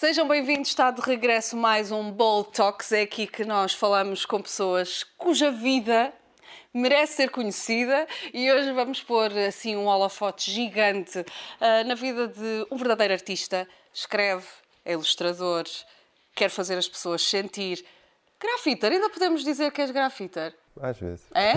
Sejam bem-vindos, está de regresso mais um Bold Talks. É aqui que nós falamos com pessoas cuja vida merece ser conhecida e hoje vamos pôr assim um holofote gigante uh, na vida de um verdadeiro artista. Escreve, é ilustrador, quer fazer as pessoas sentir. Grafiter, ainda podemos dizer que és grafiter? Às vezes. É?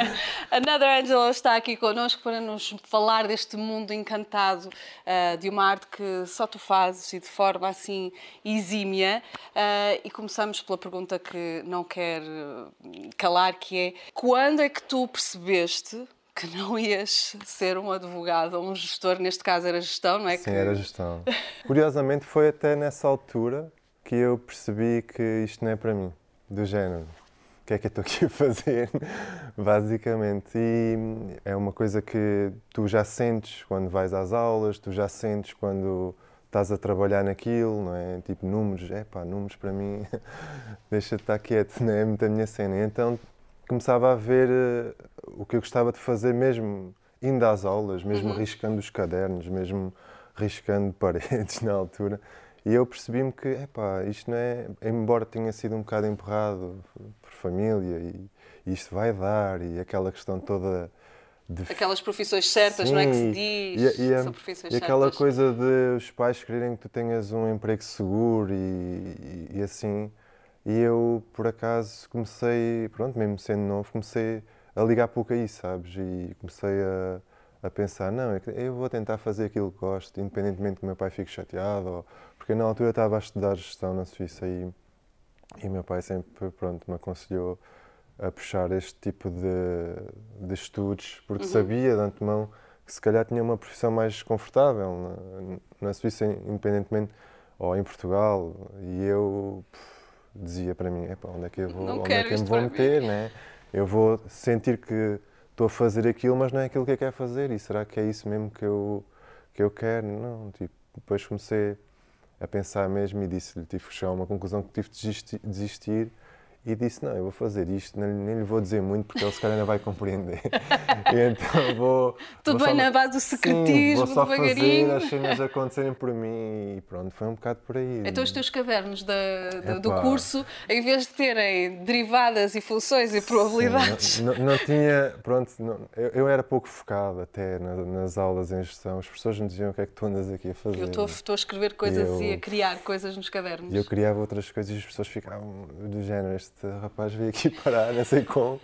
Another Angela está aqui connosco para nos falar deste mundo encantado uh, de uma arte que só tu fazes e de forma assim exímia. Uh, e começamos pela pergunta que não quer calar, que é quando é que tu percebeste que não ias ser um advogado ou um gestor, neste caso era gestão, não é? Sim, que... era gestão. Curiosamente foi até nessa altura que eu percebi que isto não é para mim, do género o que é que eu estou aqui a fazer, basicamente. E é uma coisa que tu já sentes quando vais às aulas, tu já sentes quando estás a trabalhar naquilo, não é? Tipo, números, é pá, números para mim, deixa de estar quieto, não é muito a minha cena. E então começava a ver uh, o que eu gostava de fazer mesmo indo às aulas, mesmo uhum. riscando os cadernos, mesmo riscando paredes na altura. E eu percebi-me que, epá, isto não é, embora tenha sido um bocado empurrado por família e, e isto vai dar e aquela questão toda de... Aquelas profissões certas, Sim, não é que se diz? E, e, São profissões e aquela certas. coisa de os pais quererem que tu tenhas um emprego seguro e, e, assim. E eu, por acaso, comecei, pronto, mesmo sendo novo, comecei a ligar pouco a isso, sabes? E comecei a, a pensar, não, eu vou tentar fazer aquilo que gosto, independentemente que meu pai fique chateado, ou, porque na altura estava a estudar gestão na Suíça e, e meu pai sempre, pronto, me aconselhou a puxar este tipo de, de estudos, porque uhum. sabia de antemão que se calhar tinha uma profissão mais confortável na, na Suíça, independentemente, ou em Portugal, e eu pff, dizia para mim, onde é que eu vou, onde é que eu me vou meter, né? Eu vou sentir que estou a fazer aquilo, mas não é aquilo que eu quero fazer. E será que é isso mesmo que eu, que eu quero? Não, tipo, depois comecei a pensar mesmo e disse-lhe, tive que chegar a uma conclusão que tive de desistir, desistir e disse, não, eu vou fazer isto, nem, nem lhe vou dizer muito porque ele se calhar ainda vai compreender. então vou... Tudo vou bem só, na base do secretismo, sim, vou só devagarinho. fazer as cenas acontecerem por mim e pronto, foi um bocado por aí. Então os teus cadernos da, do curso, em vez de terem derivadas e funções e probabilidades... Sim, não, não, não, tinha, pronto, não, eu, eu, era pouco focado até nas, nas aulas em gestão, as pessoas me diziam o que é que tu andas aqui a fazer. Eu estou, estou a escrever coisas e, eu, e a criar coisas nos cadernos. E eu criava outras coisas e as pessoas ficavam do género, este este rapaz veio aqui parar, não sei como.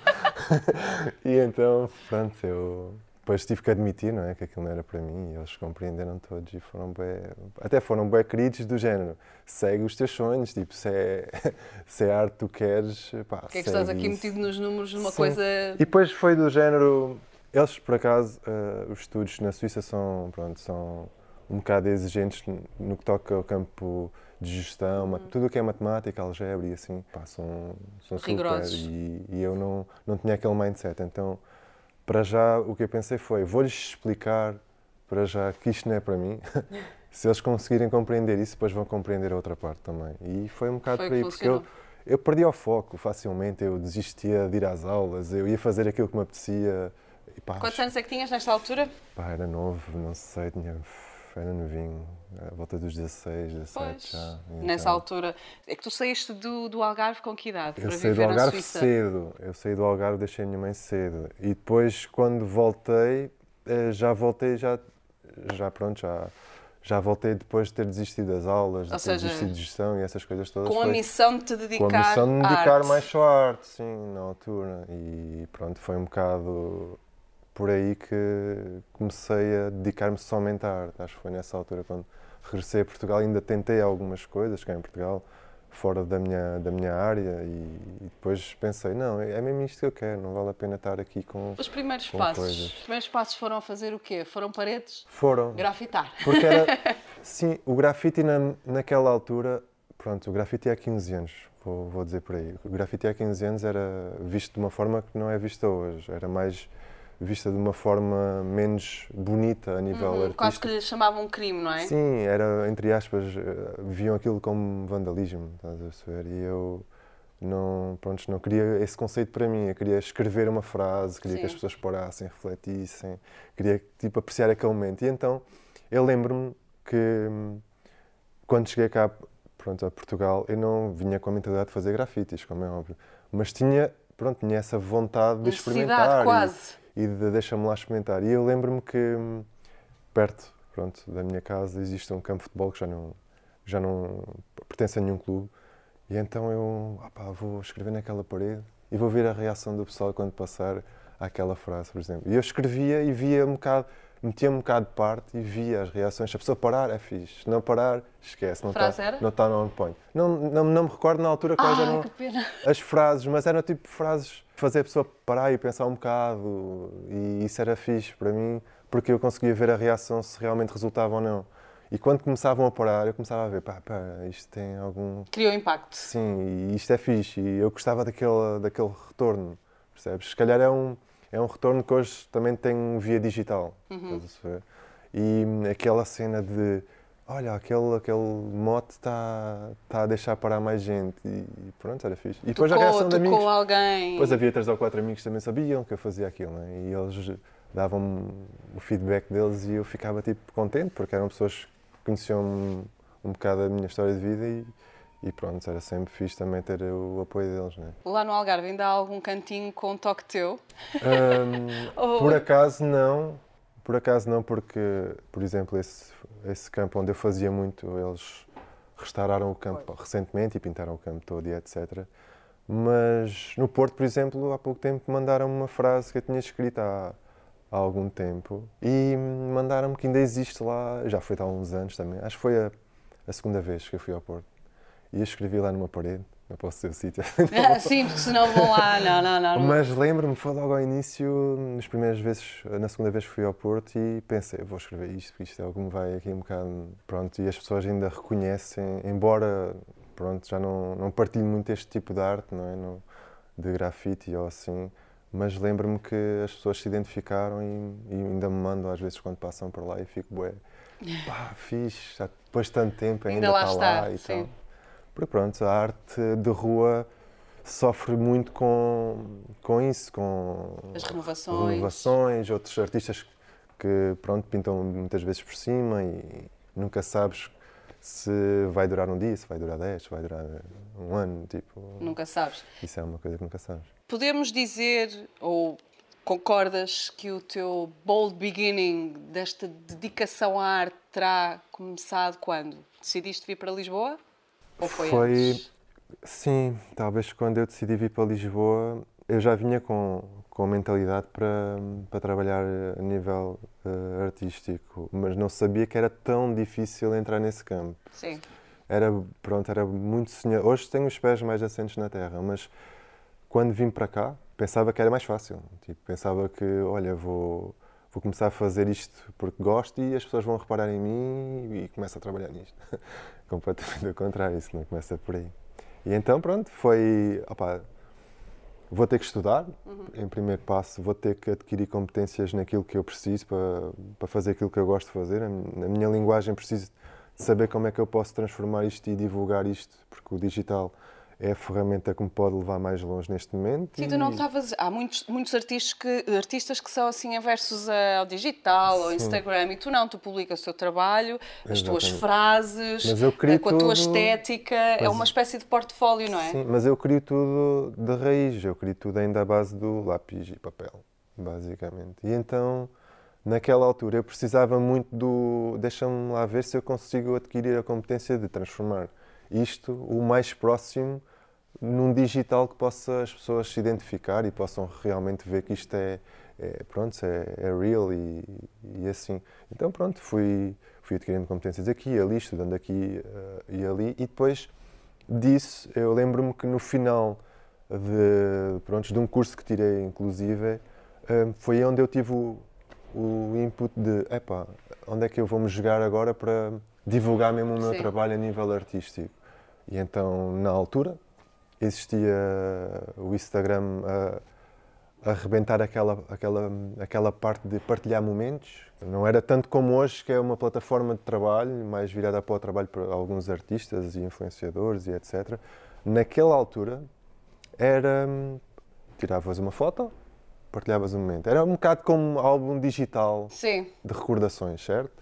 e então, pronto, eu depois tive que admitir, não é, que aquilo não era para mim e eles compreenderam todos e foram bem, até foram bem queridos do género, segue os teus sonhos, tipo, se é, se é arte que tu queres, pá, que é que estás aqui isso. metido nos números numa coisa... E depois foi do género, eles por acaso, uh, os estudos na Suíça são, pronto, são um bocado exigentes no que toca ao campo de gestão, uhum. tudo o que é matemática, algebra e assim, pá, são, são super. E, e, eu não, não tinha aquele mindset. Então, para já, o que eu pensei foi: vou-lhes explicar para já que isto não é para mim. Se eles conseguirem compreender isso, depois vão compreender a outra parte também. E foi um bocado foi por aí, porque eu, eu perdi o foco facilmente, eu desistia de ir às aulas, eu ia fazer aquilo que me apetecia. E, pá, Quantos anos é que tinhas nesta altura? Pá, era novo, não sei, tinha era novinho, à volta dos 16, 17 pois, já. Então, nessa altura. É que tu saíste do, do Algarve com que idade? Eu para saí do Algarve cedo. Eu saí do Algarve, deixei a minha mãe cedo. E depois, quando voltei, eh, já voltei, já, já pronto, já já voltei depois de ter desistido das aulas, de Ou ter seja, desistido de gestão e essas coisas todas. Com a missão de te dedicar Com a missão de me dedicar arte. mais só à arte, sim, na altura. E pronto, foi um bocado por aí que comecei a dedicar-me somente à arte. Acho que foi nessa altura quando regressei a Portugal. Ainda tentei algumas coisas cá em Portugal, fora da minha, da minha área, e, e depois pensei: não, é mesmo isto que eu quero, não vale a pena estar aqui com. Os primeiros com passos. Coisas. Os primeiros passos foram a fazer o quê? Foram paredes? Foram. Grafitar. Porque era. sim, o grafite na, naquela altura. Pronto, o grafite há 15 anos, vou, vou dizer por aí. O grafite há 15 anos era visto de uma forma que não é vista hoje. Era mais vista de uma forma menos bonita a nível uhum, artístico. Quase que lhe chamavam crime, não é? Sim, era, entre aspas, eh, viam aquilo como vandalismo, estás a perceber? E eu não, pronto, não queria esse conceito para mim, eu queria escrever uma frase, queria Sim. que as pessoas parassem, refletissem, queria tipo, apreciar aquele momento. E então, eu lembro-me que quando cheguei cá pronto, a Portugal, eu não vinha com a mentalidade de fazer grafites, como é óbvio, mas tinha, pronto, tinha essa vontade de experimentar quase. E, de deixar-me lá experimentar. E eu lembro-me que hum, perto pronto, da minha casa existe um campo de futebol que já não, já não pertence a nenhum clube. E então eu opá, vou escrever naquela parede e vou ver a reação do pessoal quando passar aquela frase, por exemplo. E eu escrevia e via um bocado metia um bocado de parte e via as reações. Se a pessoa parar, é fixe. Se não parar, esquece. Não está não está no on point. Não, não, não me recordo na altura quais ah, eram as frases, mas eram tipo frases fazer a pessoa parar e pensar um bocado. E isso era fixe para mim, porque eu conseguia ver a reação se realmente resultava ou não. E quando começavam a parar, eu começava a ver, pá, pá, isto tem algum... Criou impacto. Sim, e isto é fixe. E eu gostava daquele, daquele retorno, percebes? Se calhar é um é um retorno que hoje também tem via digital. Uhum. E aquela cena de olha, aquele, aquele mote está tá a deixar parar mais gente. E pronto, era fixe. E depois tocou, a reação de amigos. alguém. Depois havia três ou quatro amigos que também sabiam que eu fazia aquilo, né? E eles davam o feedback deles e eu ficava tipo contente, porque eram pessoas que conheciam um, um bocado a minha história de vida e e pronto, era sempre fixe também ter o apoio deles. Né? Lá no Algarve ainda há algum cantinho com um toque teu? Um, oh. Por acaso não, por acaso não, porque, por exemplo, esse, esse campo onde eu fazia muito, eles restauraram o campo recentemente e pintaram o campo todo e etc. Mas no Porto, por exemplo, há pouco tempo mandaram uma frase que eu tinha escrito há, há algum tempo e mandaram-me que ainda existe lá, já foi há uns anos também, acho que foi a, a segunda vez que eu fui ao Porto e eu escrevi lá numa parede, não posso dizer o sítio. Sim, porque senão vão lá, não, não, não. Mas lembro-me, foi logo ao início, nas primeiras vezes, na segunda vez que fui ao Porto e pensei, vou escrever isto, porque isto é algo que me vai aqui um bocado, pronto, e as pessoas ainda reconhecem, embora, pronto, já não, não partilho muito este tipo de arte, não é, no, de grafite ou assim, mas lembro-me que as pessoas se identificaram e, e, ainda me mandam às vezes quando passam por lá e fico, bué, pá, fixe, já depois de tanto tempo ainda, ainda lá está, está lá e sim. tal. Porque pronto, a arte de rua sofre muito com, com isso, com as renovações. renovações, outros artistas que pronto, pintam muitas vezes por cima e nunca sabes se vai durar um dia, se vai durar dez, se vai durar um ano, tipo... Nunca sabes. Isso é uma coisa que nunca sabes. Podemos dizer, ou concordas que o teu bold beginning desta dedicação à arte terá começado quando? Decidiste vir para Lisboa? Ou foi, foi antes? Sim, talvez quando eu decidi vir para Lisboa, eu já vinha com, com mentalidade para, para trabalhar a nível uh, artístico, mas não sabia que era tão difícil entrar nesse campo. Sim. Era, pronto, era muito sonhador. Hoje tenho os pés mais assentes na terra, mas quando vim para cá, pensava que era mais fácil. Tipo, pensava que, olha, vou, vou começar a fazer isto porque gosto e as pessoas vão reparar em mim e começo a trabalhar nisto. completamente ao contrário, isso não começa por aí. E então, pronto, foi. Opa, vou ter que estudar, uhum. em primeiro passo, vou ter que adquirir competências naquilo que eu preciso para, para fazer aquilo que eu gosto de fazer. Na minha linguagem, preciso de saber como é que eu posso transformar isto e divulgar isto, porque o digital é a ferramenta que me pode levar mais longe neste momento. Sim, e... tu não estavas. Há muitos, muitos artistas, que, artistas que são assim aversos ao digital, Sim. ao Instagram, e tu não, tu publicas o teu trabalho, as Exatamente. tuas frases, eh, com a tua estética, é mas... é uma espécie de portfólio, não é? Sim, mas eu crio tudo de raiz, eu crio tudo ainda à base do lápis e papel, basicamente. E então naquela altura eu precisava muito do deixa-me lá ver se eu consigo adquirir a competência de transformar isto o mais próximo num digital que possa as pessoas se identificar e possam realmente ver que isto é, é pronto, é, é real e, e, assim. Então pronto, fui, fui adquirindo competências aqui e ali, estudando aqui uh, e ali e depois disso eu lembro-me que no final de, pronto, de um curso que tirei inclusive uh, foi onde eu tive o, o input de, epá, onde é que eu vou me jogar agora para divulgar mesmo o meu Sim. trabalho a nível artístico. E então, na altura, existia o Instagram a, a arrebentar aquela, aquela, aquela parte de partilhar momentos. Não era tanto como hoje, que é uma plataforma de trabalho, mais virada para o trabalho para alguns artistas e influenciadores e etc. Naquela altura, era. tiravas uma foto, partilhavas um momento. Era um bocado como um álbum digital Sim. de recordações, certo?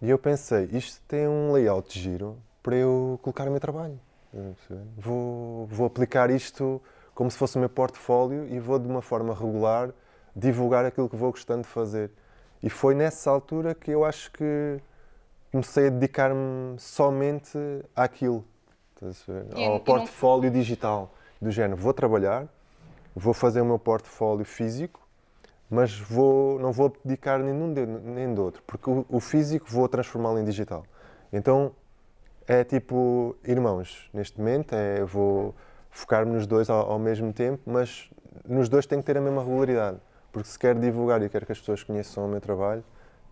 E eu pensei, isto tem um layout giro, para eu colocar o meu trabalho. Vou, vou aplicar isto como se fosse o meu portfólio e vou de uma forma regular divulgar aquilo que vou gostando de fazer. E foi nessa altura que eu acho que comecei a dedicar-me somente àquilo, ao portfólio digital. Do género, vou trabalhar, vou fazer o meu portfólio físico, mas vou, não vou dedicar nenhum de, nem do outro, porque o, o físico vou transformá-lo em digital. Então é tipo irmãos, neste momento, é, vou focar-me nos dois ao, ao, mesmo tempo, mas nos dois tem que ter a mesma regularidade, porque se quer divulgar e quer que as pessoas conheçam o meu trabalho,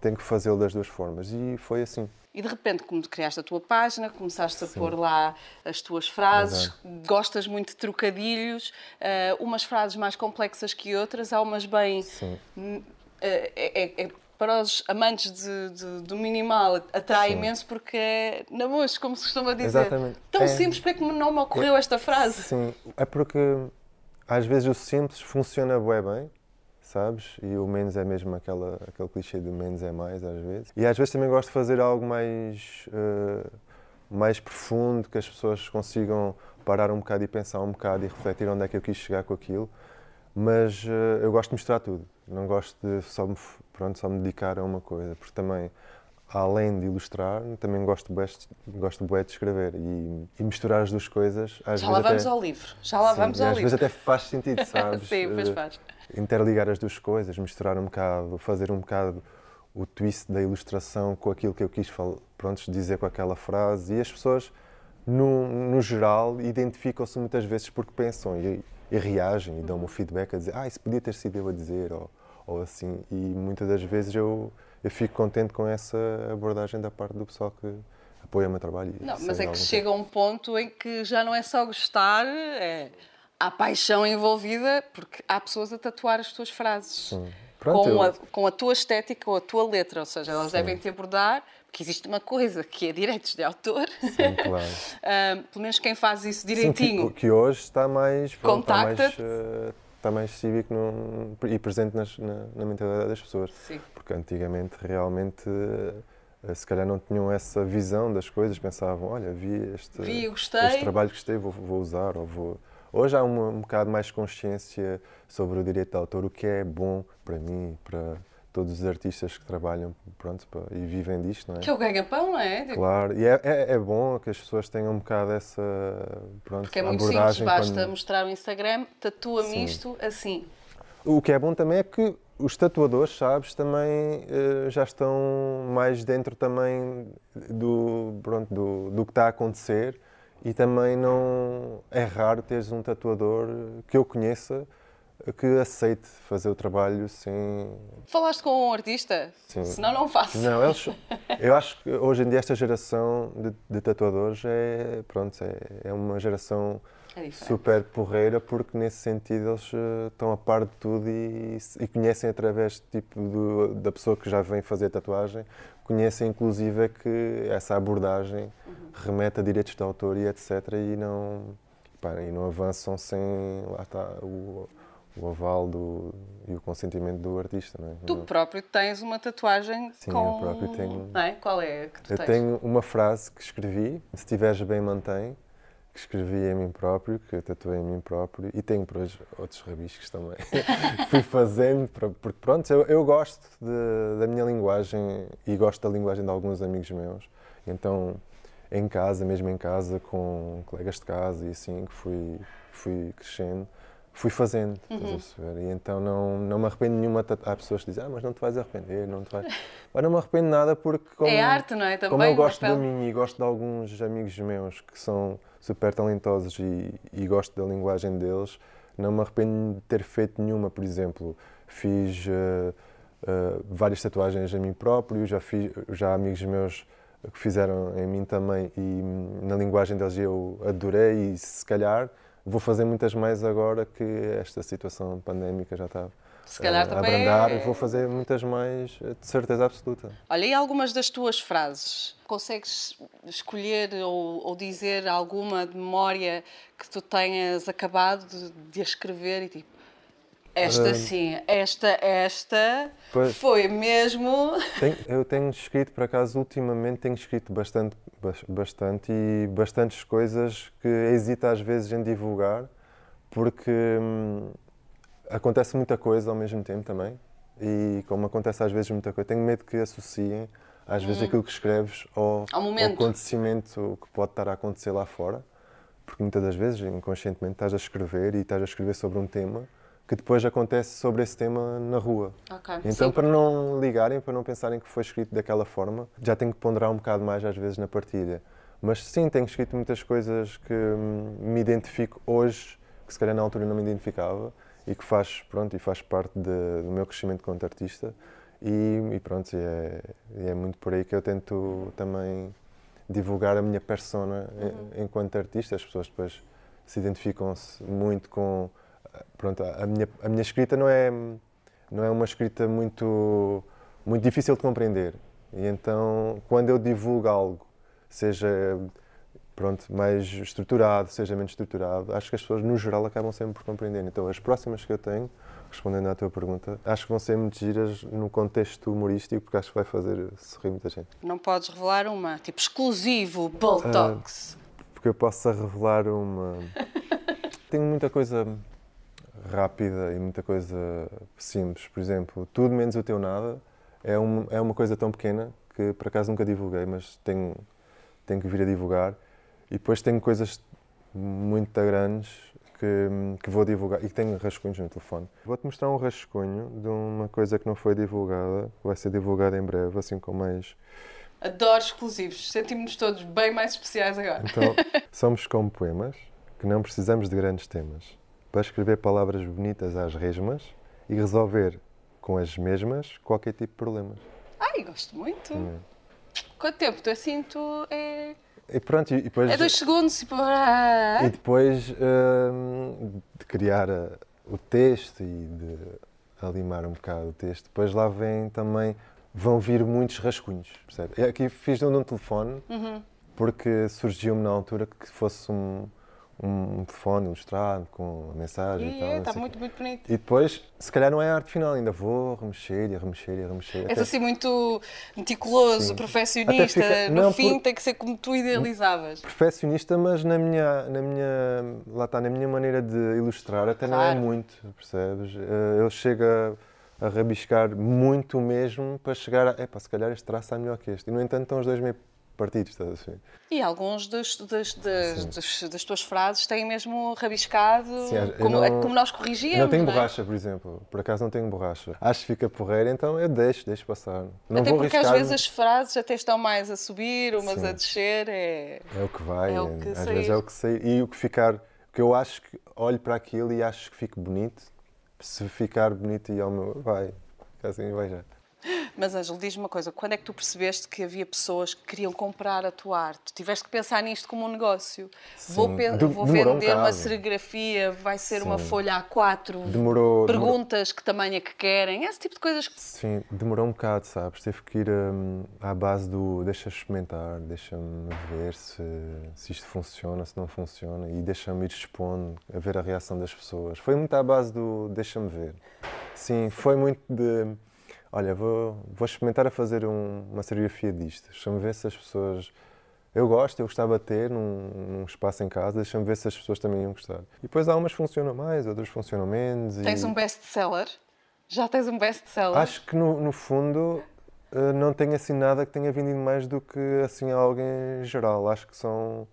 tenho que fazê-lo das duas formas. E foi assim. E de repente, como criaste a tua página, começaste a Sim. pôr lá as tuas frases, Exato. gostas muito de trocadilhos, uh, umas frases mais complexas que outras, há umas bem. Uh, é, é, é, para os amantes de, de, do minimal atrai Sim. imenso porque é na moça, como se costuma dizer. Exatamente. Tão é, simples, para que não me ocorreu é, esta frase? Sim, é porque às vezes o simples funciona bem sabes? E o menos é mesmo aquela, aquele clichê de menos é mais, às vezes. E às vezes também gosto de fazer algo mais, uh, mais profundo, que as pessoas consigam parar um bocado e pensar um bocado e refletir onde é que eu quis chegar com aquilo. Mas uh, eu gosto de misturar tudo. Não gosto de só me, pronto, só me dedicar a uma coisa, porque também além de ilustrar, também gosto bué, gosto bué de escrever e, e, misturar as duas coisas. Às já lá vamos até, ao livro. Já lá sim, vamos ao às livro. Às vezes até faz sentido, sabes? sim, pois faz interligar as duas coisas, misturar um bocado, fazer um bocado o twist da ilustração com aquilo que eu quis pronto, dizer com aquela frase e as pessoas, no, no geral, identificam-se muitas vezes porque pensam e, e reagem e dão-me o feedback a dizer ah, isso podia ter sido eu a dizer ou, ou assim e muitas das vezes eu, eu fico contente com essa abordagem da parte do pessoal que apoia o meu trabalho. Não, mas é que chega um ponto em que já não é só gostar, é há paixão envolvida, porque há pessoas a tatuar as tuas frases. Pronto, com, eu... a, com a tua estética ou a tua letra, ou seja, elas Sim. devem te abordar, porque existe uma coisa que é direitos de autor. Sim, claro. uh, pelo menos quem faz isso direitinho. Sim, que, que, hoje está mais. Contacta. Uh, está mais cívico no, e presente nas, na, na, mentalidade das pessoas. Sim. Porque antigamente realmente. Uh, se calhar não tinham essa visão das coisas, pensavam, olha, vi este, vi, este trabalho que gostei, vou, vou usar ou vou, Hoje há um, um bocado mais consciência sobre o direito de autor, o que é bom para mim, para todos os artistas que trabalham pronto, e vivem disto, não é? Que é o ganha-pão, não é? Claro, e é, é, é, bom que as pessoas tenham um bocado essa pronto, Porque é muito simples, basta quando... mostrar o Instagram, tatua-me isto assim. O que é bom também é que os tatuadores, sabes, também uh, já estão mais dentro também do, pronto, do, do que está a acontecer e também não é raro teres um tatuador que eu conheça que aceite fazer o trabalho sem. Falaste com um artista? Sim. Senão não faço. Não, eles, eu acho que hoje em dia esta geração de, de tatuadores é, pronto, é, é uma geração é super porreira porque nesse sentido eles uh, estão a par de tudo e, e conhecem através tipo, do, da pessoa que já vem fazer tatuagem conhecem inclusive é que essa abordagem uhum. remete a direitos de autor e etc. e não, pá, e não avançam sem lá está, o, o aval do, e o consentimento do artista. Não é? Tu próprio tens uma tatuagem Sim, com... eu próprio tenho. Não é? Qual é que tu eu tens? tenho uma frase que escrevi, se estiveres bem, mantém que escrevi a mim próprio, que tatuei a mim próprio e tenho para outros rabiscos também. Fui fazendo, porque pronto, eu, eu gosto de, da minha linguagem e gosto da linguagem de alguns amigos meus. Então, em casa, mesmo em casa, com colegas de casa e assim, que fui, fui crescendo, fui fazendo, uhum. estás a ver? E então não, não me arrependo nenhuma. Há pessoas que dizem, ah, mas não te vais arrepender, não te vais. Mas não me arrependo nada porque. Como, é arte, não é? Também, como eu gosto de mim e gosto de alguns amigos meus que são super talentosos e, e gosto da linguagem deles, não me arrependo de ter feito nenhuma. Por exemplo, fiz uh, uh, várias tatuagens a mim próprio, já, fiz, já amigos meus que fizeram em mim também e na linguagem deles eu adorei e se calhar vou fazer muitas mais agora que esta situação pandémica já está se calhar uh, também abrandar, é... vou fazer muitas mais, de certeza absoluta. Olha, e algumas das tuas frases, consegues escolher ou, ou dizer alguma de memória que tu tenhas acabado de, de escrever e tipo, Esta sim, esta, esta pois, foi mesmo. Tenho, eu tenho escrito, por acaso, ultimamente tenho escrito bastante, bastante e bastantes coisas que hesito às vezes em divulgar, porque hum, acontece muita coisa ao mesmo tempo também. E como acontece às vezes muita coisa, tenho medo que associem às vezes hum. aquilo que escreves ao, ao, ao acontecimento que pode estar a acontecer lá fora porque muitas das vezes, inconscientemente, estás a escrever e estás a escrever sobre um tema que depois acontece sobre esse tema na rua. Okay, então, sim. para não ligarem, para não pensarem que foi escrito daquela forma, já tenho que ponderar um bocado mais às vezes na partilha. Mas sim, tenho escrito muitas coisas que me identifico hoje, que se calhar na altura não me identificava e que faz, pronto, e faz parte de, do meu crescimento como artista. E, e pronto, e é, e é muito por aí que eu tento também divulgar a minha persona uhum. enquanto artista. As pessoas depois se identificam-se muito com. Pronto, a minha, a minha escrita não é, não é uma escrita muito, muito difícil de compreender. E então, quando eu divulgo algo, seja pronto, mais estruturado, seja menos estruturado, acho que as pessoas, no geral, acabam sempre por compreender. Então, as próximas que eu tenho, respondendo à tua pergunta, acho que vão ser muito giras no contexto humorístico, porque acho que vai fazer sorrir muita gente. Não podes revelar uma, tipo exclusivo, Botox? Uh, porque eu posso revelar uma. Tenho muita coisa rápida e muita coisa simples. Por exemplo, Tudo Menos o Teu Nada é, um, é uma coisa tão pequena que por acaso nunca divulguei, mas tenho, tenho que vir a divulgar. E depois tenho coisas muito grandes que, que, vou divulgar e tenho rascunhos no telefone. Vou-te mostrar um rascunho de uma coisa que não foi divulgada, vai ser divulgada em breve, assim com mais. Adoro exclusivos, sentimos-nos todos bem mais especiais agora. Então, somos como poemas, que não precisamos de grandes temas, para escrever palavras bonitas às resmas e resolver com as mesmas qualquer tipo de problemas. Ai, gosto muito. Hum. Quanto tempo? Tu assim, tu é e pronto, e depois, é dois segundos e para... E depois hum, de criar a, o texto e de alimar um bocado o texto, depois lá vem também, vão vir muitos rascunhos, percebe? Aqui fiz um, um telefone, uhum. porque surgiu-me na altura que fosse um, um telefone ilustrado com a mensagem e, tal. Está muito, muito bonito. E depois, se calhar não é a arte final, ainda vou remexer e remexer e remexer. És até... assim muito meticuloso, Sim. perfeccionista. Fica... No não, fim por... tem que ser como tu idealizavas. Perfeccionista, mas na minha, na minha, lá está, na minha maneira de ilustrar até claro. não é muito, percebes? Eh, eu chego a, a rabiscar muito mesmo para chegar a, epá, se calhar este traço está melhor que este. E no entanto estão os dois meio partidos, estás a ver? E alguns dos, das, das, das, das, tuas frases têm mesmo rabiscado, Sim, como, não, como, nós corrigíamos. Não tenho não é? borracha, por exemplo. Por acaso não tenho borracha. Acho que fica porreira, então eu deixo, deixo passar. Não até porque às vezes as frases até estão mais a subir, umas Sim. a descer. É, é o que vai, é o que às sair. vezes é o que sai. E o que ficar, que eu acho que olho para aquilo e acho que fique bonito. Se ficar bonito e ao meu, vai, assim vai já. Mas, Ângelo, diz-me uma coisa: quando é que tu percebeste que havia pessoas que queriam comprar a tua arte? Tiveste que pensar nisto como um negócio. Sim. Vou, vou vender um uma serigrafia, vai ser Sim. uma folha A4, demorou, perguntas demorou... que tamanho é que querem, esse tipo de coisas. Que... Sim, demorou um bocado, sabes? Teve que ir um, à base do deixa experimentar, deixa-me ver se, se isto funciona, se não funciona e deixa-me ir expondo, a ver a reação das pessoas. Foi muito à base do deixa-me ver. Sim, foi muito de olha, vou, vou experimentar a fazer um, uma serigrafia disto. Deixa-me ver se as pessoas. Eu gosto, eu gostava de ter num, num espaço em casa, deixa-me ver se as pessoas também iam gostar. E depois há umas funcionam mais, outras funcionam menos. Tens e... um best-seller? Já tens um best-seller? Acho que no, no fundo eh, não tenho assim nada que tenha vendido mais do que assim algo em geral. Acho que são.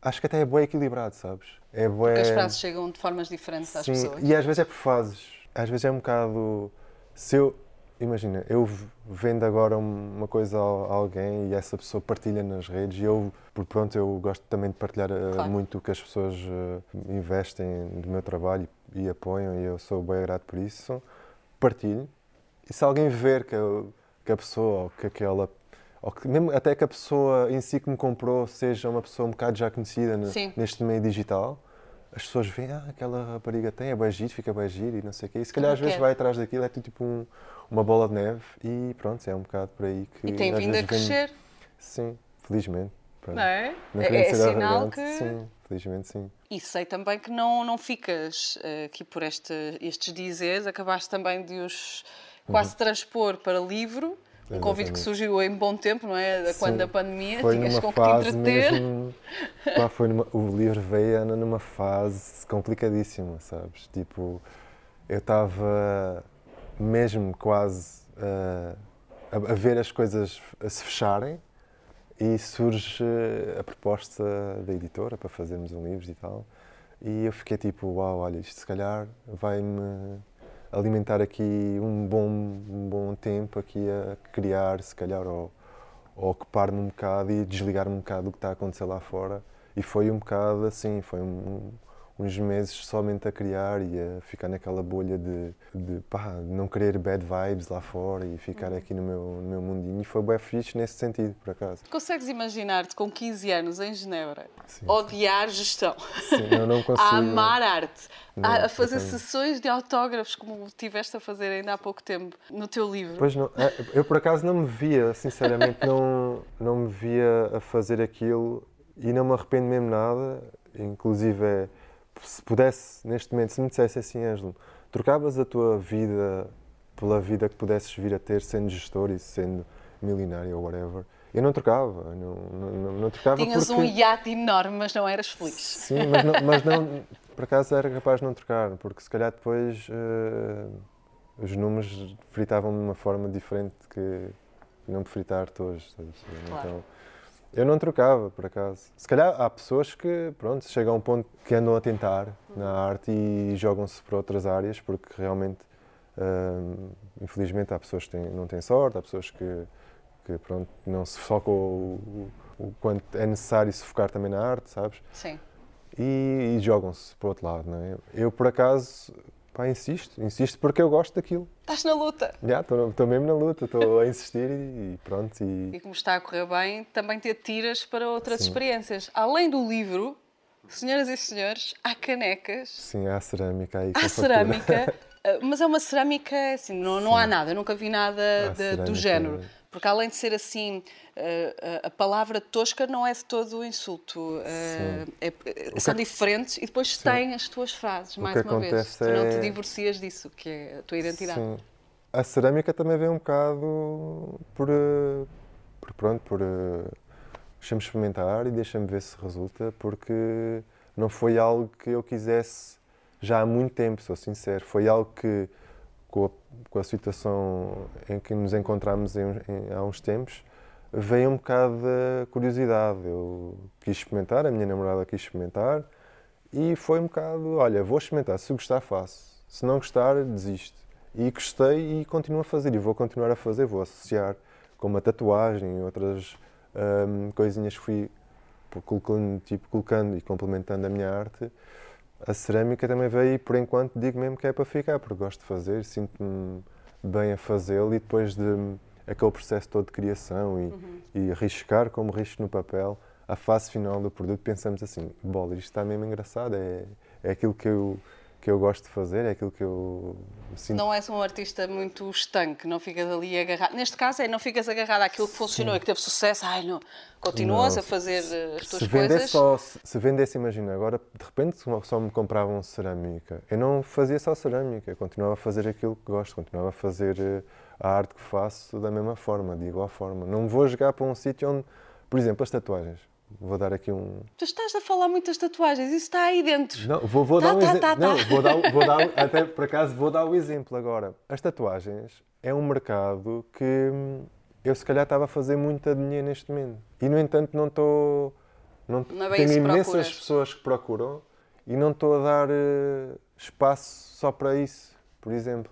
Acho que até é bem equilibrado, sabes? É bué... Porque as frases chegam de formas diferentes às Sim, pessoas. E às vezes é por fases. Às vezes é um bocado. Se eu, imagina, eu vendo agora uma coisa a alguém e essa pessoa partilha nas redes e eu, por pronto, eu gosto também de partilhar eh, claro. muito o que as pessoas eh, investem do meu trabalho e apoiam e eu sou bem grato por isso, partilho. E se alguém ver que, eu, que a pessoa ou que aquela ou que mesmo até que a pessoa em si que me comprou seja uma pessoa um bocado já conhecida neste meio digital, as pessoas veem, ah, aquela rapariga tem, é bem giro, fica bem giro e não sei o quê. E se calhar às vezes vai atrás daquilo, é tipo um, uma bola de neve e pronto, é um bocado por aí que. E tem vindo a crescer. Sim, felizmente. Não é? Não é, é sinal que. Sim, felizmente sim. E sei também que não, não ficas uh, aqui por este, estes dizeres, acabaste também de os quase uhum. transpor para livro. Um Exatamente. convite que surgiu em bom tempo, não é? Da quando a pandemia, foi tinhas com que te entreter. Mesmo, pá, foi numa, o livro veio Ana numa fase complicadíssima, sabes? Tipo, eu estava mesmo quase uh, a, a, ver as coisas se fecharem e surge a proposta da editora para fazermos um livro e tal. E eu fiquei tipo, uau, olha, isto se calhar vai-me alimentar aqui um bom, um bom tempo aqui a criar, se calhar, ou, ou ocupar-me um bocado e desligar-me um bocado do que está a acontecer lá fora. E foi um bocado assim, foi um, uns meses somente a criar e a ficar naquela bolha de, de pá, não querer bad vibes lá fora e ficar aqui no meu, no meu mundinho. E foi bem fixe nesse sentido, por acaso. Consegues imaginar-te com 15 anos em Genebra, Sim. odiar gestão, Sim, eu não consigo. a amar arte, não, a fazer sessões de autógrafos, como tiveste a fazer ainda há pouco tempo no teu livro? Pois não, é, eu por acaso não me via, sinceramente, não, não me via a fazer aquilo e não me arrependo mesmo nada. Inclusive, é, se pudesse, neste momento, se me dissesse assim, Ângelo, trocavas a tua vida pela vida que pudesses vir a ter sendo gestor e sendo milionário ou whatever, eu não trocava, não, não, não trocava Tinhas porque... um iate enorme, mas não eras feliz. Sim, mas não, mas não, por acaso era capaz de não trocar, porque se calhar depois uh, os números fritavam de uma forma diferente que não me fritar hoje. Claro. Eu não trocava, por acaso. Se calhar há pessoas que, pronto, chegam a um ponto que andam a tentar na arte e jogam-se para outras áreas, porque realmente, hum, infelizmente, há pessoas que têm, não têm sorte, há pessoas que, que pronto, não se focam o, o, o quanto é necessário se focar também na arte, sabes? Sim. E, e jogam-se para o outro lado, não é? Eu, por acaso, Pá, insisto, insisto porque eu gosto daquilo. Estás na luta. Já, estou mesmo na luta, estou a insistir e, e pronto. E... e... como está a correr bem, também te atiras para outras Sim. experiências. Além do livro, senhoras e senhores, há canecas. Sim, há cerâmica aí. Há cerâmica, eh, mas é uma cerâmica, assim, não, não há nada, eu nunca vi nada de, do género. Porque além de ser assim, eh, eh, a palavra tosca não é de todo insulto. Eh, é, são que... diferentes e depois Sim. têm as tuas frases, o mais uma vez. É... Tu não te é- divorcias disso, que é a tua identidade. Sim. A cerâmica também vem um bocado por, por pronto, por deixa-me experimentar e deixa-me ver se resulta, porque não foi algo que eu quisesse já há muito tempo, sou sincero. Foi algo que com a, com a situação em que nos encontramos em, em, há uns tempos, veio um bocado da curiosidade. Eu quis experimentar, a minha namorada quis experimentar e foi um bocado: olha, vou experimentar, se gostar, faço, se não gostar, desisto. E gostei e continuo a fazer, e vou continuar a fazer, vou associar com uma tatuagem e outras hum, coisinhas que fui colocando, tipo, colocando e complementando a minha arte a cerâmica também veio e por enquanto digo mesmo que é para ficar, porque gosto de fazer, sinto-me bem a fazê-lo e depois de aquele processo todo de criação e, uhum. e riscar como risco no papel, a fase final do produto pensamos assim, bola, isto está mesmo engraçado, é, é aquilo que eu que eu gosto de fazer, é aquilo que eu sinto. Não és um artista muito estanque, não ficas ali agarrado. Neste caso é não ficas agarrado àquilo que funcionou e que teve sucesso, ai não, continuas não, a fazer eh, as tuas se coisas. Só, se, se vendesse, imagina, agora de repente só me compravam cerâmica. Eu não fazia só cerâmica, eu continuava a fazer aquilo que gosto, continuava a fazer eh, a arte que faço da mesma forma, de igual forma. Não vou jogar para um sítio onde, por exemplo, as tatuagens. Vou dar aqui um. Tu estás a falar muitas tatuagens, isso está aí dentro. Não, vou, vou tá, dar um tá, exemplo. Tá, tá, não, vou dar, vou dar, até por acaso vou dar o exemplo agora. As tatuagens é um mercado que hum, eu se calhar estava a fazer muita dinheiro neste momento. E no entanto não estou. Não, não é tenho imensas procuras. pessoas que procuram e não estou a dar uh, espaço só para isso, por exemplo.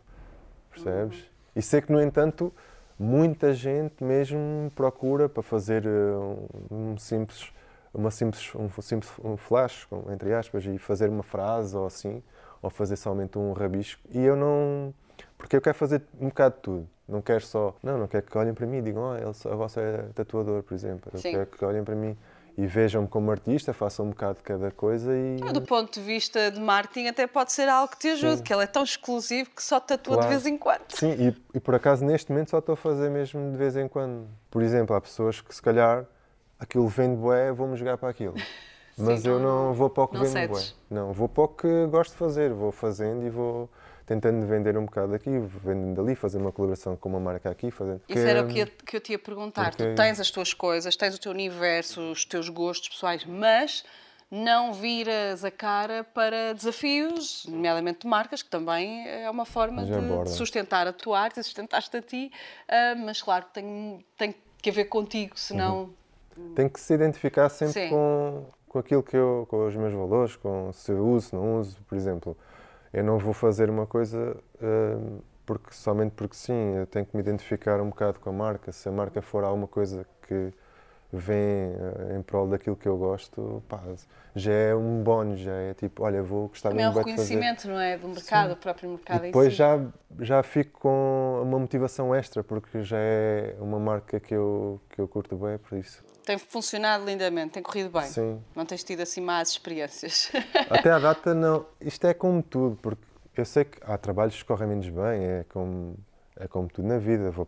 Percebes? Uhum. E sei que, no entanto, muita gente mesmo procura para fazer eh, um, simples uma simples um simples um flash entre aspas e fazer uma frase ou assim ou fazer somente um rabisco. E eu não porque eu quero fazer um bocado de tudo. Não quero só não não quero que olhem para mim e digam oh, ele, a vossa é tatuador por exemplo. Eu Sim. quero que olhem para mim e vejam-me como artista, façam um bocado de cada coisa e... Do ponto de vista de marketing até pode ser algo que te ajude, Sim. que ele é tão exclusivo que só tatua claro. de vez em quando. Sim, e, e, por acaso neste momento só estou a fazer mesmo de vez em quando. Por exemplo, há pessoas que se calhar aquilo vende bué, vamos jogar para aquilo. Mas Sim, eu não, vou para o que vendo bué. Não, vou para o que gosto de fazer. Vou fazendo e vou tentando vender um bocado aqui, vendendo ali, fazer uma colaboração com uma marca aqui. Fazendo... Isso que, era o que eu, que eu te ia perguntar. Tu tens as tuas coisas, tens o teu universo, os teus gostos pessoais, mas não viras a cara para desafios, nomeadamente de marcas, que também é uma forma de, sustentar a tua arte sustentar-te a ti, uh, mas claro que tem, tem que ver contigo, senão... Uhum. Tem que se identificar sempre com, com aquilo que eu, com os meus valores, com se eu uso, não uso, por exemplo. Eu não vou fazer uma coisa uh, porque, somente porque sim, eu tenho que me identificar um bocado com a marca. Se a marca for alguma coisa que vem uh, em prol daquilo que eu gosto, pá, já é um bónus, já é tipo, olha, vou gostar Também muito é um reconhecimento, não é? Do mercado, Sim. próprio mercado e depois si. já, já fico com uma motivação extra, porque já é uma marca que eu, que eu curto bem, por isso. Tem funcionado lindamente, tem corrido bem. Sim. Não tens tido assim más experiências. Até à data não. Isto é como tudo, porque eu sei que há trabalhos que correm menos bem, é como, é como tudo na vida. Vou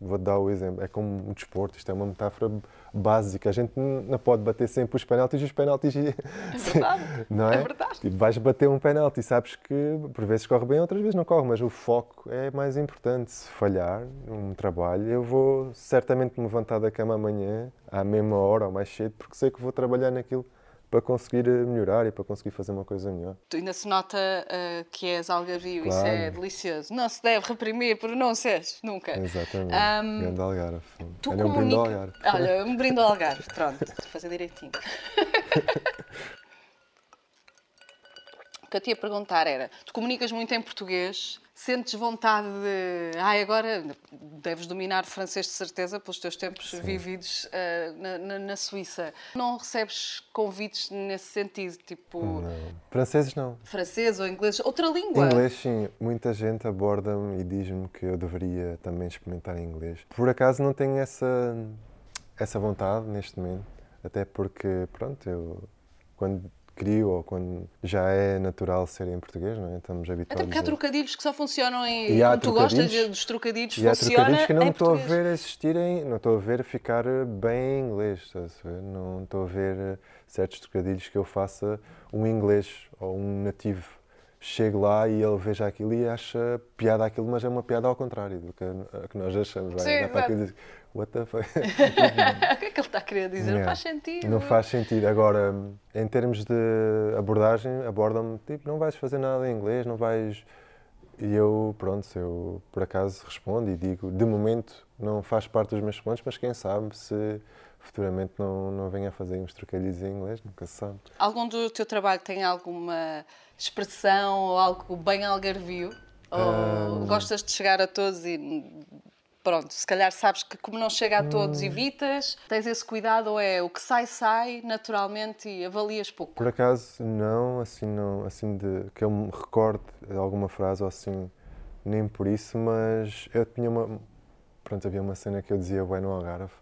Vou dar o exemplo, é como um desporto, isto é uma metáfora básica. A gente não pode bater sempre os penaltis e os penaltis. É verdade. não é? é verdade. Tipo, vais bater um penalti, sabes que por vezes corre bem, outras vezes não corre, mas o foco é mais importante. Se falhar um trabalho, eu vou certamente me levantar da cama amanhã, à mesma hora ou mais cedo, porque sei que vou trabalhar naquilo para conseguir eh, melhorar e para conseguir fazer uma coisa melhor. Tu ainda se nota uh, que és algarvio, claro. isso é delicioso. Não se deve reprimir pronúncias, nunca. Exatamente. Um, Grande Algarve. Tu Olha, comunica... um brinde ao Algarve. Olha, um brinde ao Algarve, pronto, fazer direitinho. o que eu te ia perguntar era, tu comunicas muito em português, Sentes vontade de. Ai, agora deves dominar francês de certeza pelos teus tempos Sim. vividos uh, na, na, na, Suíça. Não recebes convites nesse sentido? Tipo. Não. Franceses não. Francês ou inglês? Outra língua? Inglês, sim. Muita gente aborda-me e diz-me que eu deveria também experimentar inglês. Por acaso não tenho essa, essa vontade neste momento. Até porque, pronto, eu quando crio ou quando já é natural ser em português, não é? Estamos habituados. Até porque há trocadilhos que só funcionam em. E quando tu gostas dos trocadilhos, e há trocadilhos que não estou a ver existirem, não estou a ver ficar bem em inglês, não estou a ver certos trocadilhos que eu faça um inglês ou um nativo chegue lá e ele veja aquilo e acha piada aquilo, mas é uma piada ao contrário do que, que nós achamos. Sim, dizer, what the fuck? o que é que ele está a querer dizer? Yeah. Não faz sentido. Não faz sentido. Agora, em termos de abordagem, abordam-me, tipo, não vais fazer nada em inglês, não vais... E eu, pronto, eu por acaso respondo e digo, de momento não faz parte dos meus planos, mas quem sabe se futuramente não, não venha a fazer uns trocadilhos em inglês, nunca se sabe. Algum do teu trabalho tem alguma expressão ou algo bem algarvio? Ou um... gostas de chegar a todos e pronto, se calhar sabes que como não chega a todos, hum... evitas, tens esse cuidado ou é o que sai, sai naturalmente e avalias pouco? Por acaso, não, assim, não, assim de que eu me recorde de alguma frase ou assim, nem por isso, mas eu tinha uma. Pronto, havia uma cena que eu dizia bem no Algarve,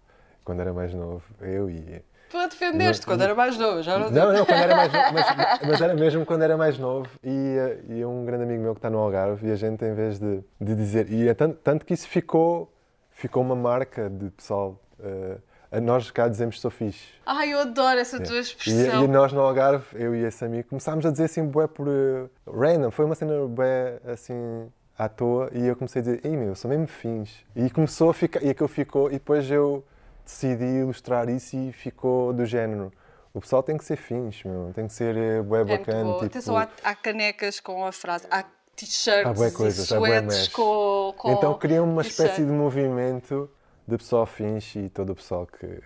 quando era mais novo, eu e Tu a defendeste quando era mais novo, já não Não, não, quando era mais novo, mas, mas, era mesmo quando era mais novo e, e um grande amigo meu que está no Algarve e a gente, em vez de, de dizer. E é tanto, tanto que isso ficou, ficou uma marca de pessoal. Uh, nós cá dizemos sou fixe. Ai, eu adoro essa tua expressão. E, e, nós no Algarve, eu e esse amigo, começámos a dizer assim, bué por uh, random. Foi uma cena bué assim à toa e eu comecei a dizer, ei meu, sou mesmo fins. E começou a ficar, e aquilo ficou, e depois eu decidi ilustrar isso e ficou do género. O pessoal tem que ser fins, meu. tem que ser eh, bué é bacana. Tipo... Atenção, há, há, canecas com a frase, há t-shirts e sweats com, com... Então criam uma espécie de movimento de pessoal fins e todo o pessoal que,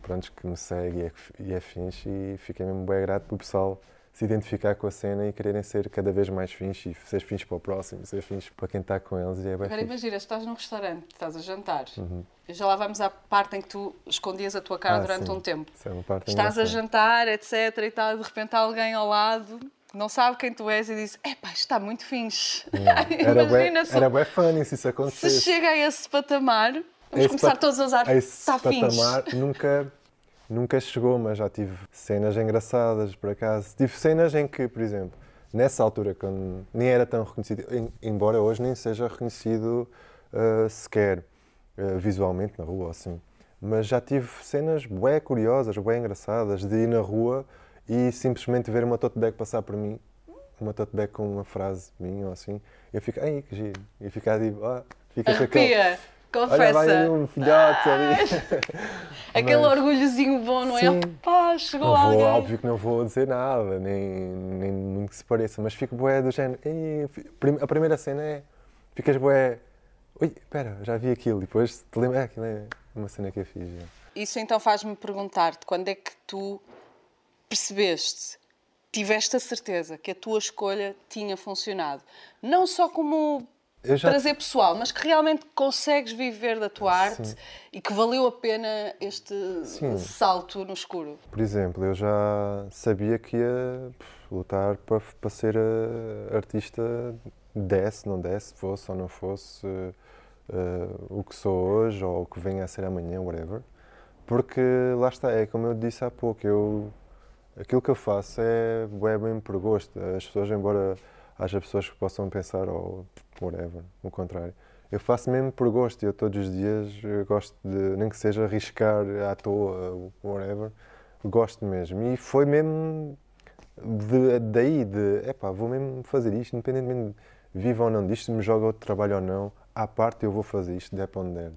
pronto, que me segue e é, e é fins e fiquei mesmo bem grato pelo pessoal se identificar com a cena e quererem ser cada vez mais fins e ser fins para o próximo, ser fins para quem está com eles. E é bem Agora imagina, estás num restaurante, estás a jantar, uhum. e já lá vamos à parte em que tu escondias a tua cara ah, durante sim. um tempo. É estás a jantar, etc. e tal, de repente há alguém ao lado não sabe quem tu és e diz: Epá, está muito fins. Era bem, era bem funny se isso acontecesse. Se chega a esse patamar, vamos esse começar todos a usar. Está patamar nunca nunca chegou, mas já tive cenas engraçadas, por acaso. Tive cenas em que, por exemplo, nessa altura, quando nem era tão reconhecido, embora hoje nem seja reconhecido uh, sequer uh, visualmente na rua, assim. Mas já tive cenas bem curiosas, bem engraçadas, de ir na rua e simplesmente ver uma tote bag passar por mim, uma tote bag com uma frase minha ou assim, eu fico, ai que giro, e ficar tipo, ah, fica com aquele. Confessa. Olha, vai ali um filhote ali. Aquele Mas, orgulhozinho bom, não é? Sim, Pá, chegou não vou, alguém. Óbvio que não vou dizer nada, nem, nem muito que se pareça, mas fico boé do género. a primeira cena é. Ficas boé. Ui, espera, já vi aquilo. E depois te lembras. É, aquilo é uma cena que eu fiz. Já. Isso então faz-me perguntar-te quando é que tu percebeste, tiveste a certeza que a tua escolha tinha funcionado. Não só como já... prazer pessoal, mas que realmente consegues viver da tua arte Sim. e que valeu a pena este Sim. salto no escuro. Por exemplo, eu já sabia que ia lutar para, para ser eh, artista, desse, não desse, fosse ou não fosse uh, o que sou hoje ou o que venha a ser amanhã, whatever. Porque lá está, é como eu disse há pouco, eu, aquilo que eu faço é, é por gosto. As pessoas, embora haja pessoas que possam pensar, ou oh, whatever, o contrário. Eu faço mesmo por gosto eu todos os dias gosto de, nem que seja arriscar à toa, whatever, gosto mesmo. E foi mesmo de, daí, de, epá, vou mesmo fazer isto, independentemente de viva ou não disto, se me joga outro trabalho ou não, à parte eu vou fazer isto, der para onde der.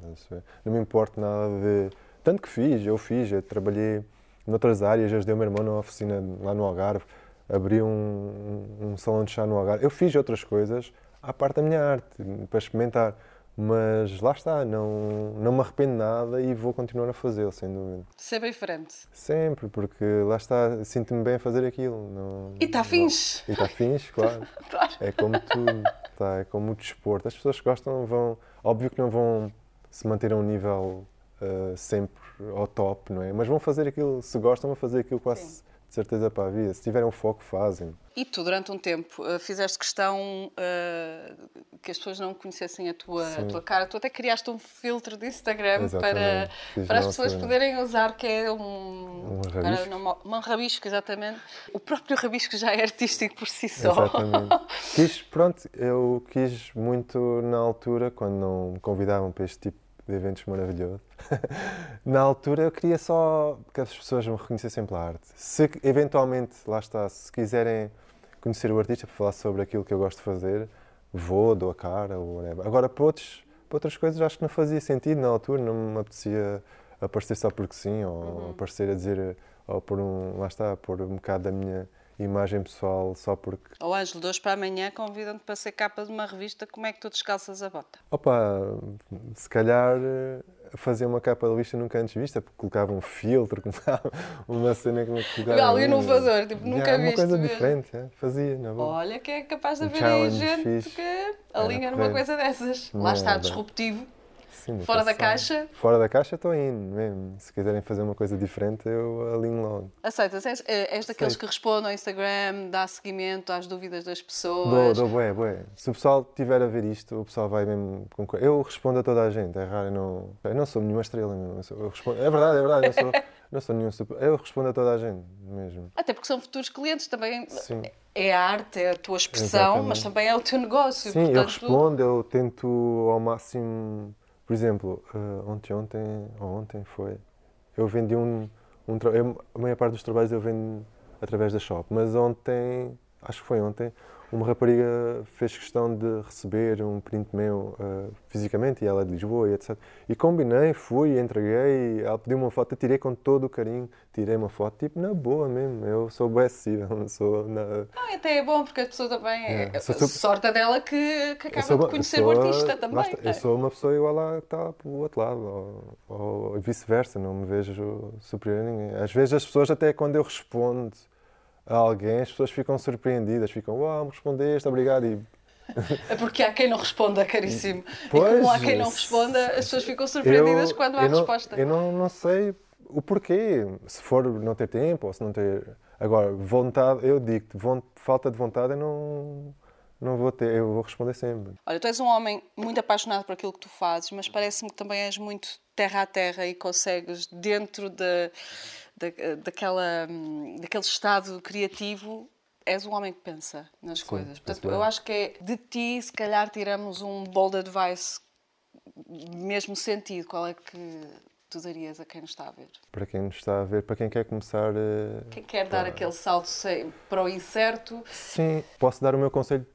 Não me importa nada de. Tanto que fiz, eu fiz, eu trabalhei noutras áreas, ajudei o meu irmão na oficina lá no Algarve, abri um, um, salão de chá no Algarve. Eu fiz outras coisas à parte da minha arte, para experimentar. Mas lá está, não, não me arrependo nada e vou continuar a fazê-lo, sem dúvida. Sempre diferente. Sempre, porque lá está, sinto-me bem a fazer aquilo. Não, e está fins. E está fins, claro. claro. É como tudo, tá, é como o desporto. As pessoas que gostam vão, óbvio que não vão se manter a um nível uh, sempre ao top, não é? Mas vão fazer aquilo, se gostam, vão fazer aquilo quase. Sim de certeza para a vida. Se tiverem um foco, fazem. E tu, durante um tempo, eh, fizeste questão uh, que as pessoas não conhecessem a tua, a tua cara. Tu até criaste um filtro de Instagram para, para as pessoas poderem usar, que é um, um rabisco. Para, um rabisco, exatamente. O próprio rabisco já é artístico por si só. Exatamente. quis, pronto, eu quis muito na altura, quando não me convidavam para este tipo de eventos maravilhoso. Na altura eu queria só que as pessoas me reconhecessem pela arte. Se eventualmente, lá está, se quiserem conhecer o artista para falar sobre aquilo que eu gosto de fazer, vou, dou a cara ou whatever. Agora, para, outros, para outras coisas, acho que não fazia sentido na altura, não me apetecia aparecer só porque sim, ou uhum. aparecer a dizer, ou por um, lá está, por um bocado da minha imagem pessoal só porque. Ó oh, Ângelo, hoje para amanhã convidam-te para ser capa de uma revista, como é que tu descalças a bota? Opa, se calhar eh, fazer uma capa de revista nunca antes vista, porque colocava um filtro, uma cena que me colocava. Algo inovador, tipo, nunca yeah, viste. Uma coisa mesmo. diferente, é, fazia, não é Olha que é capaz de haver aí gente que alinha numa coisa dessas. Lá está, disruptivo Fora da caixa? Fora da caixa estou indo mesmo. Se quiserem fazer uma coisa diferente, eu alinho logo. Aceitas? És, és daqueles que respondem ao Instagram, dá seguimento às dúvidas das pessoas? Dou, dou, bué, bué. Se o pessoal tiver a ver isto, o pessoal vai mesmo... Eu respondo a toda a gente, é raro, eu não, eu não sou nenhuma estrela. Eu respondo, é verdade, é verdade, eu sou... Não sou nenhum super... Eu respondo a toda a gente, mesmo. Até porque são futuros clientes também. Sim. É a arte, é a tua expressão, Exatamente. mas também é o teu negócio. Sim, portanto... eu respondo, eu tento ao máximo por exemplo, uh, ontem, ontem, ontem foi, eu vendi um, um eu, a maior parte dos trabalhos eu vendo através da shop, mas ontem, acho que foi ontem, uma rapariga fez questão de receber um print meu uh, fisicamente, e ela é de Lisboa e etc. E combinei, fui, entreguei, ela pediu uma foto, eu tirei com todo o carinho, tirei uma foto, tipo, na boa mesmo, eu sou bem acessível, não sou... Na... Não, até é bom, porque a pessoa também, é, é sou, sorte dela que, que acaba sou, de conhecer o artista também. Está, eu sou uma pessoa igual lá que está para o outro lado, ou, ou vice-versa, não me vejo superior a ninguém. Às vezes as pessoas, até quando eu respondo a alguém, as pessoas ficam surpreendidas, ficam, uau, me respondeste, obrigado. E... É porque há quem não responda, caríssimo. Pois, e como há quem não responda, as pessoas ficam surpreendidas eu, quando há não, resposta. Eu não, não sei o porquê, se for não ter tempo ou se não ter. Agora, vontade, eu digo falta de vontade, eu não, não vou ter, eu vou responder sempre. Olha, tu és um homem muito apaixonado por aquilo que tu fazes, mas parece-me que também és muito terra a terra e consegues, dentro de da, daquela, daquele estado criativo, és um homem que pensa nas Sim, coisas. Portanto, eu acho que é de ti, se calhar, tiramos um bold advice, mesmo sentido. Qual é que tu darias a quem nos está a ver? Para quem nos está a ver, para quem quer começar. Uh, quem quer dar aquele salto para o incerto? Sim, posso dar o meu conselho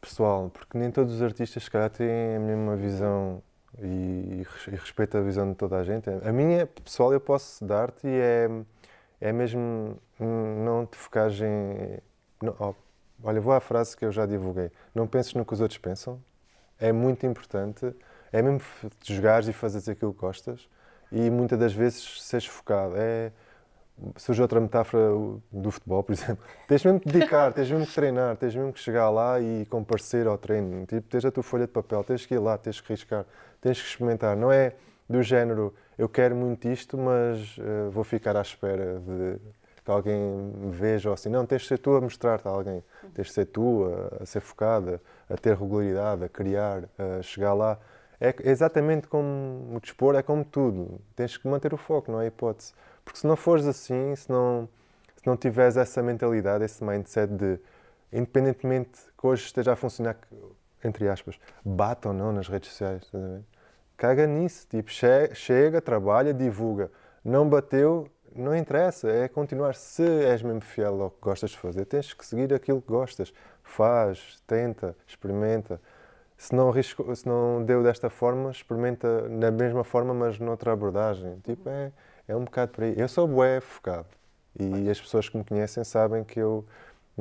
pessoal, porque nem todos os artistas, se calhar, têm a mesma visão e, e respeito a visão de toda a gente. A minha, pessoal, eu posso dar-te e é, é mesmo não te focares em. Não, oh, olha, vou à frase que eu já divulguei: não penses no que os outros pensam. É muito importante. É mesmo jogares e fazeres aquilo que gostas e muitas das vezes seres focado. É, surge outra metáfora do futebol, por exemplo. Tens mesmo que dedicar, tens mesmo que treinar, tens mesmo que chegar lá e comparecer ao treino. Tipo, tens a tua folha de papel, tens que ir lá, tens que riscar, tens que experimentar. Não é do género, eu quero muito isto, mas uh, vou ficar à espera de que alguém me veja ou assim. Não, tens de ser tu a mostrar-te a alguém. Tens de ser tu a, a ser focada, a ter regularidade, a criar, a chegar lá. É exatamente como o dispor, é como tudo. Tens que manter o foco, não é hipótese. Porque se não fores assim, se não, se não tiveres essa mentalidade, esse mindset de, independentemente que hoje esteja a funcionar, entre aspas, bata ou não nas redes sociais, caga nisso. Tipo, che chega, trabalha, divulga. Não bateu, não interessa, é continuar. Se és mesmo fiel ao que gostas de fazer, tens que seguir aquilo que gostas. Faz, tenta, experimenta se não, se não deu desta forma, experimenta na mesma forma, mas noutra abordagem. Tipo, é, é um bocado por aí. Eu sou bué focado e as pessoas que me conhecem sabem que eu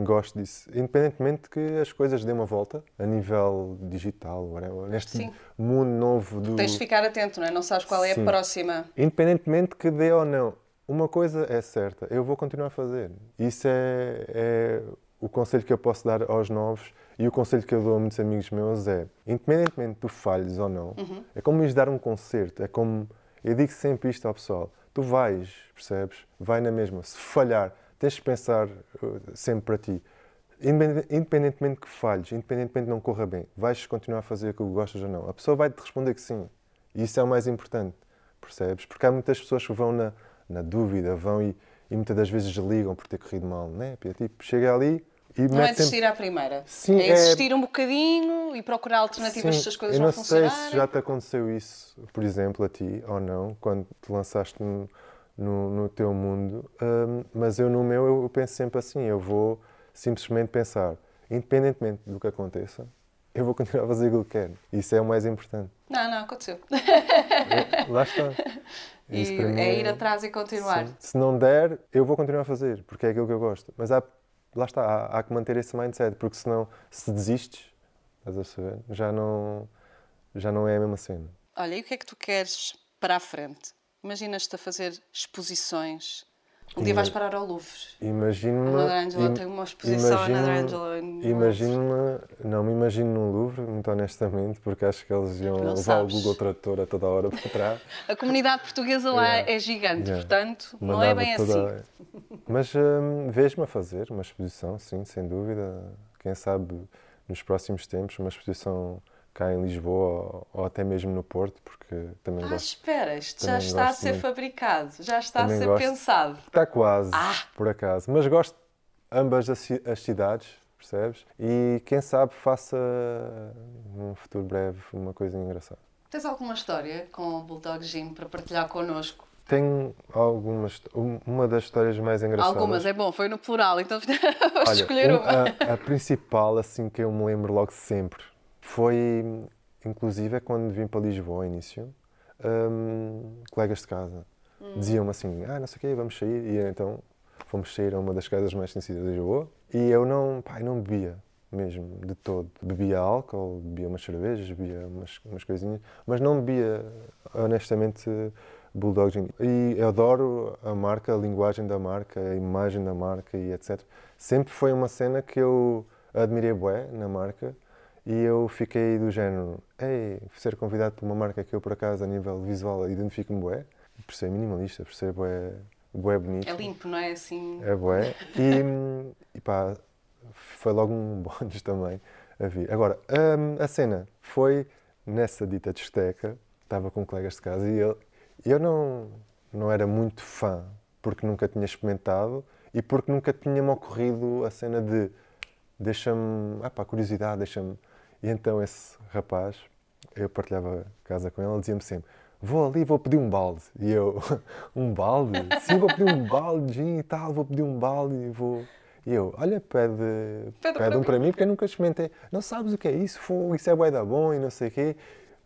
gosto disso. Independentemente de que as coisas dêem uma volta a nível digital, neste Sim. mundo novo do... Tens de ficar atento, não é? Não sabes qual é Sim. a próxima. Independentemente que dê ou não. Uma coisa é certa, eu vou continuar a fazer. Isso é, é o conselho que eu posso dar aos novos e o conselho que eu dou a muitos amigos meus é, independentemente tu falhes ou não, uhum. é como ires dar um concerto, é como, eu digo sempre isto ao pessoal, tu vais, percebes? Vai na mesma. Se falhar, tens de pensar uh, sempre para ti. Independentemente que falhes, independentemente de não corra bem, vais continuar a fazer aquilo que gostas ou não. A pessoa vai te responder que sim. E isso é o mais importante, percebes? Porque há muitas pessoas que vão na, na dúvida, vão e, e muitas das vezes desligam por ter corrido mal, né? Tipo, chega ali, e não é desistir sempre... à primeira. Sim, é existir é... um bocadinho e procurar alternativas Sim, se as coisas não funcionarem. Eu não sei se já te aconteceu isso, por exemplo, a ti ou não, quando te lançaste no, no, no teu mundo, um, mas eu no meu eu penso sempre assim, eu vou simplesmente pensar, independentemente do que aconteça, eu vou continuar a fazer aquilo que quero. Isso é o mais importante. Não, não, aconteceu. É, lá está. E é ir atrás e continuar. Sim. Se não der, eu vou continuar a fazer, porque é aquilo que eu gosto. Mas há lá está, há, há, que manter esse mindset, porque senão, se desistes, estás a saber, já não, já não é a mesma cena. Olha, e o que é que tu queres para a frente? Imaginas-te a fazer exposições. Um dia vais parar ao Louvre. Imagino-me. Another Angelo tem uma exposição Another Angelo. Imagino-me. Não me imagino num Louvre, muito honestamente, porque acho que eles iam não levar sabes. o Google Trator a toda hora para trás. a comunidade portuguesa lá yeah. é gigante, yeah. portanto, Mandava não é bem toda... assim. Mas hum, vejo-me a fazer uma exposição, sim, sem dúvida. Quem sabe nos próximos tempos, uma exposição cá em Lisboa ou, até mesmo no Porto, porque também ah, gosto. espera, isto já está a ser muito. fabricado, já está também a ser gosto. pensado. Está quase, ah. por acaso. Mas gosto ambas as, as cidades, percebes? E quem sabe faça num futuro breve uma coisa engraçada. Tens alguma história com o Bulldog Gym para partilhar connosco? Tenho algumas. Uma das histórias mais engraçadas. Algumas, é bom, foi no plural, então vou escolher uma. A, a, principal, assim, que eu me lembro logo sempre, foi, inclusive, quando vim para Lisboa, ao início, um, colegas de casa hum. diziam-me assim: ah, não sei o quê, vamos sair. E então fomos sair a uma das casas mais conhecidas de Lisboa e eu não, pá, eu não bebia mesmo, de todo. Bebia álcool, bebia umas cervejas, bebia umas, umas coisinhas, mas não bebia, honestamente Bulldog Gin. E adoro a marca, a linguagem da marca, a imagem da marca e etc. Sempre foi uma cena que eu admirei bué na marca e eu fiquei do género, ei, ser convidado por uma marca que eu por acaso a nível visual identifico-me bué, por ser minimalista, por ser bué, bué bonito. É limpo, não é assim? É bué. E, e pá, foi logo um bónus também a vir. Agora, a, a cena foi nessa dita discoteca, estava com colegas de casa e ele, eu não, não era muito fã, porque nunca tinha experimentado e porque nunca tinha-me ocorrido a cena de deixa-me, ah pá, curiosidade, deixa-me. E então esse rapaz, eu partilhava casa com ele, ele dizia-me sempre: vou ali, vou pedir um balde. E eu, um balde? Sim, vou pedir um balde gin e tal, vou pedir um balde e vou... E eu, olha, pede, pede, pede um para mim, porque eu nunca experimentei. Não sabes o que é isso? Fogo, isso é bué da bom e não sei o quê.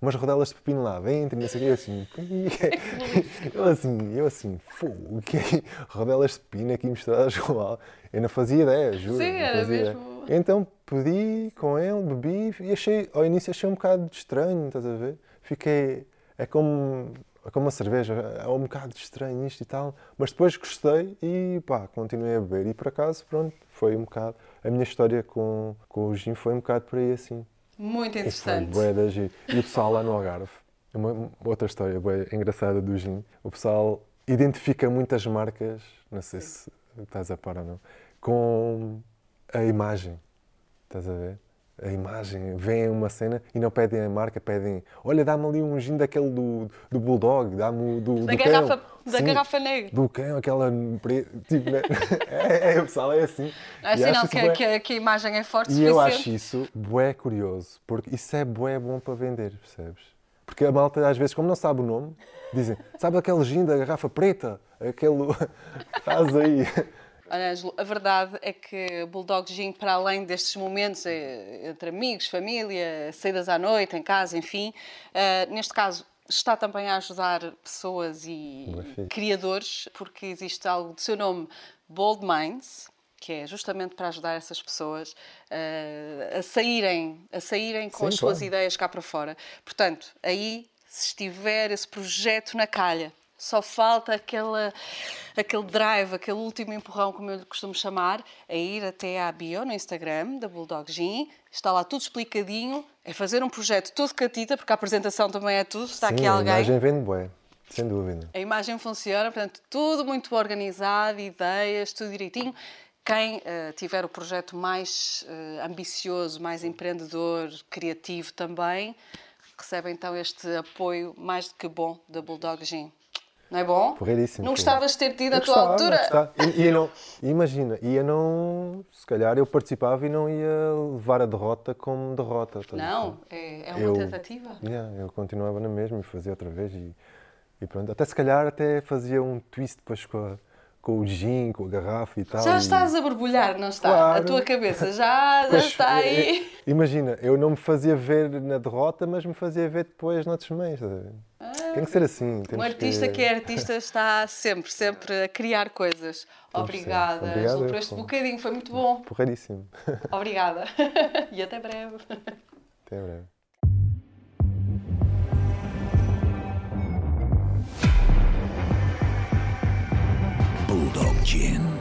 Umas rodelas de pepino lá dentro e não sei o quê. Eu assim, eu assim, eu assim, fogo, o que é rodelas de pepino aqui misturadas com álcool? Eu não fazia ideia, juro. Sim, era mesmo. Então pedi com ele, bebi e achei, ao início achei um bocado estranho, estás a ver? Fiquei, é como é como uma cerveja, é um bocado estranho isto e tal, mas depois gostei e pá, continuei a beber. E por acaso, pronto, foi um bocado. A minha história com, com o gin foi um bocado por aí assim. Muito interessante. E, foi, e o pessoal lá no Algarve, uma, outra história bem engraçada do gin, o pessoal identifica muitas marcas, não sei Sim. se estás a par ou não, com a imagem. Estás a ver? a imagem, veem uma cena e não pedem a marca, pedem, olha, dá-me ali um gin daquele do, do Bulldog, dá-me do, da do garrafa, cão. Da Sim, garrafa negra. Do cão, aquela tipo, né? é, é, o pessoal é assim. É assim não, que, bué... que, que, a imagem é forte E eu acho isso bué curioso, porque isso é bué bom para vender, percebes? Porque a malta, às vezes, como não sabe o nome, dizem, sabe aquele gin da garrafa preta? Aquele... Estás aí... Ângelo, a verdade é que Bulldog Gin, para além destes momentos eh, entre amigos, família, saídas à noite, em casa, enfim, uh, neste caso está também a ajudar pessoas e criadores, porque existe algo do seu nome, Bold Minds, que é justamente para ajudar essas pessoas uh, a saírem, a saírem com Sim, as suas claro. ideias cá para fora. Portanto, aí, se estiver esse projeto na calha, só falta aquela, aquele drive, aquele último empurrão, como eu lhe costumo chamar, a ir até à bio no Instagram da Bulldog Gin. Está lá tudo explicadinho. É fazer um projeto todo catita, porque a apresentação também é tudo. Está Sim, aqui alguém. A imagem vende bem, sem dúvida. A imagem funciona, portanto, tudo muito organizado, ideias, tudo direitinho. Quem uh, tiver o projeto mais uh, ambicioso, mais empreendedor, criativo também, recebe então este apoio mais do que bom da Bulldog Gin. Não é bom? Porreiríssimo. Não gostavas de ter tido a tua altura? E, e, não, imagina, ia não. Se calhar eu participava e não ia levar a derrota como derrota. Não, é, é uma eu, tentativa. Yeah, eu continuava na mesma e fazia outra vez e, e pronto. Até se calhar até fazia um twist depois com a com o gin, com a garrafa e tal. Já estás a borbulhar, não está? Claro. A tua cabeça já, já está aí. Imagina, eu não me fazia ver na derrota, mas me fazia ver depois noutros meios. Ah, Tem que ser assim. Um artista que... que... é artista está sempre, sempre a criar coisas. Obrigada, Obrigado, por este bocadinho, foi muito bom. Porreiríssimo. Obrigada. e até breve. Até breve. Bulldog Gin.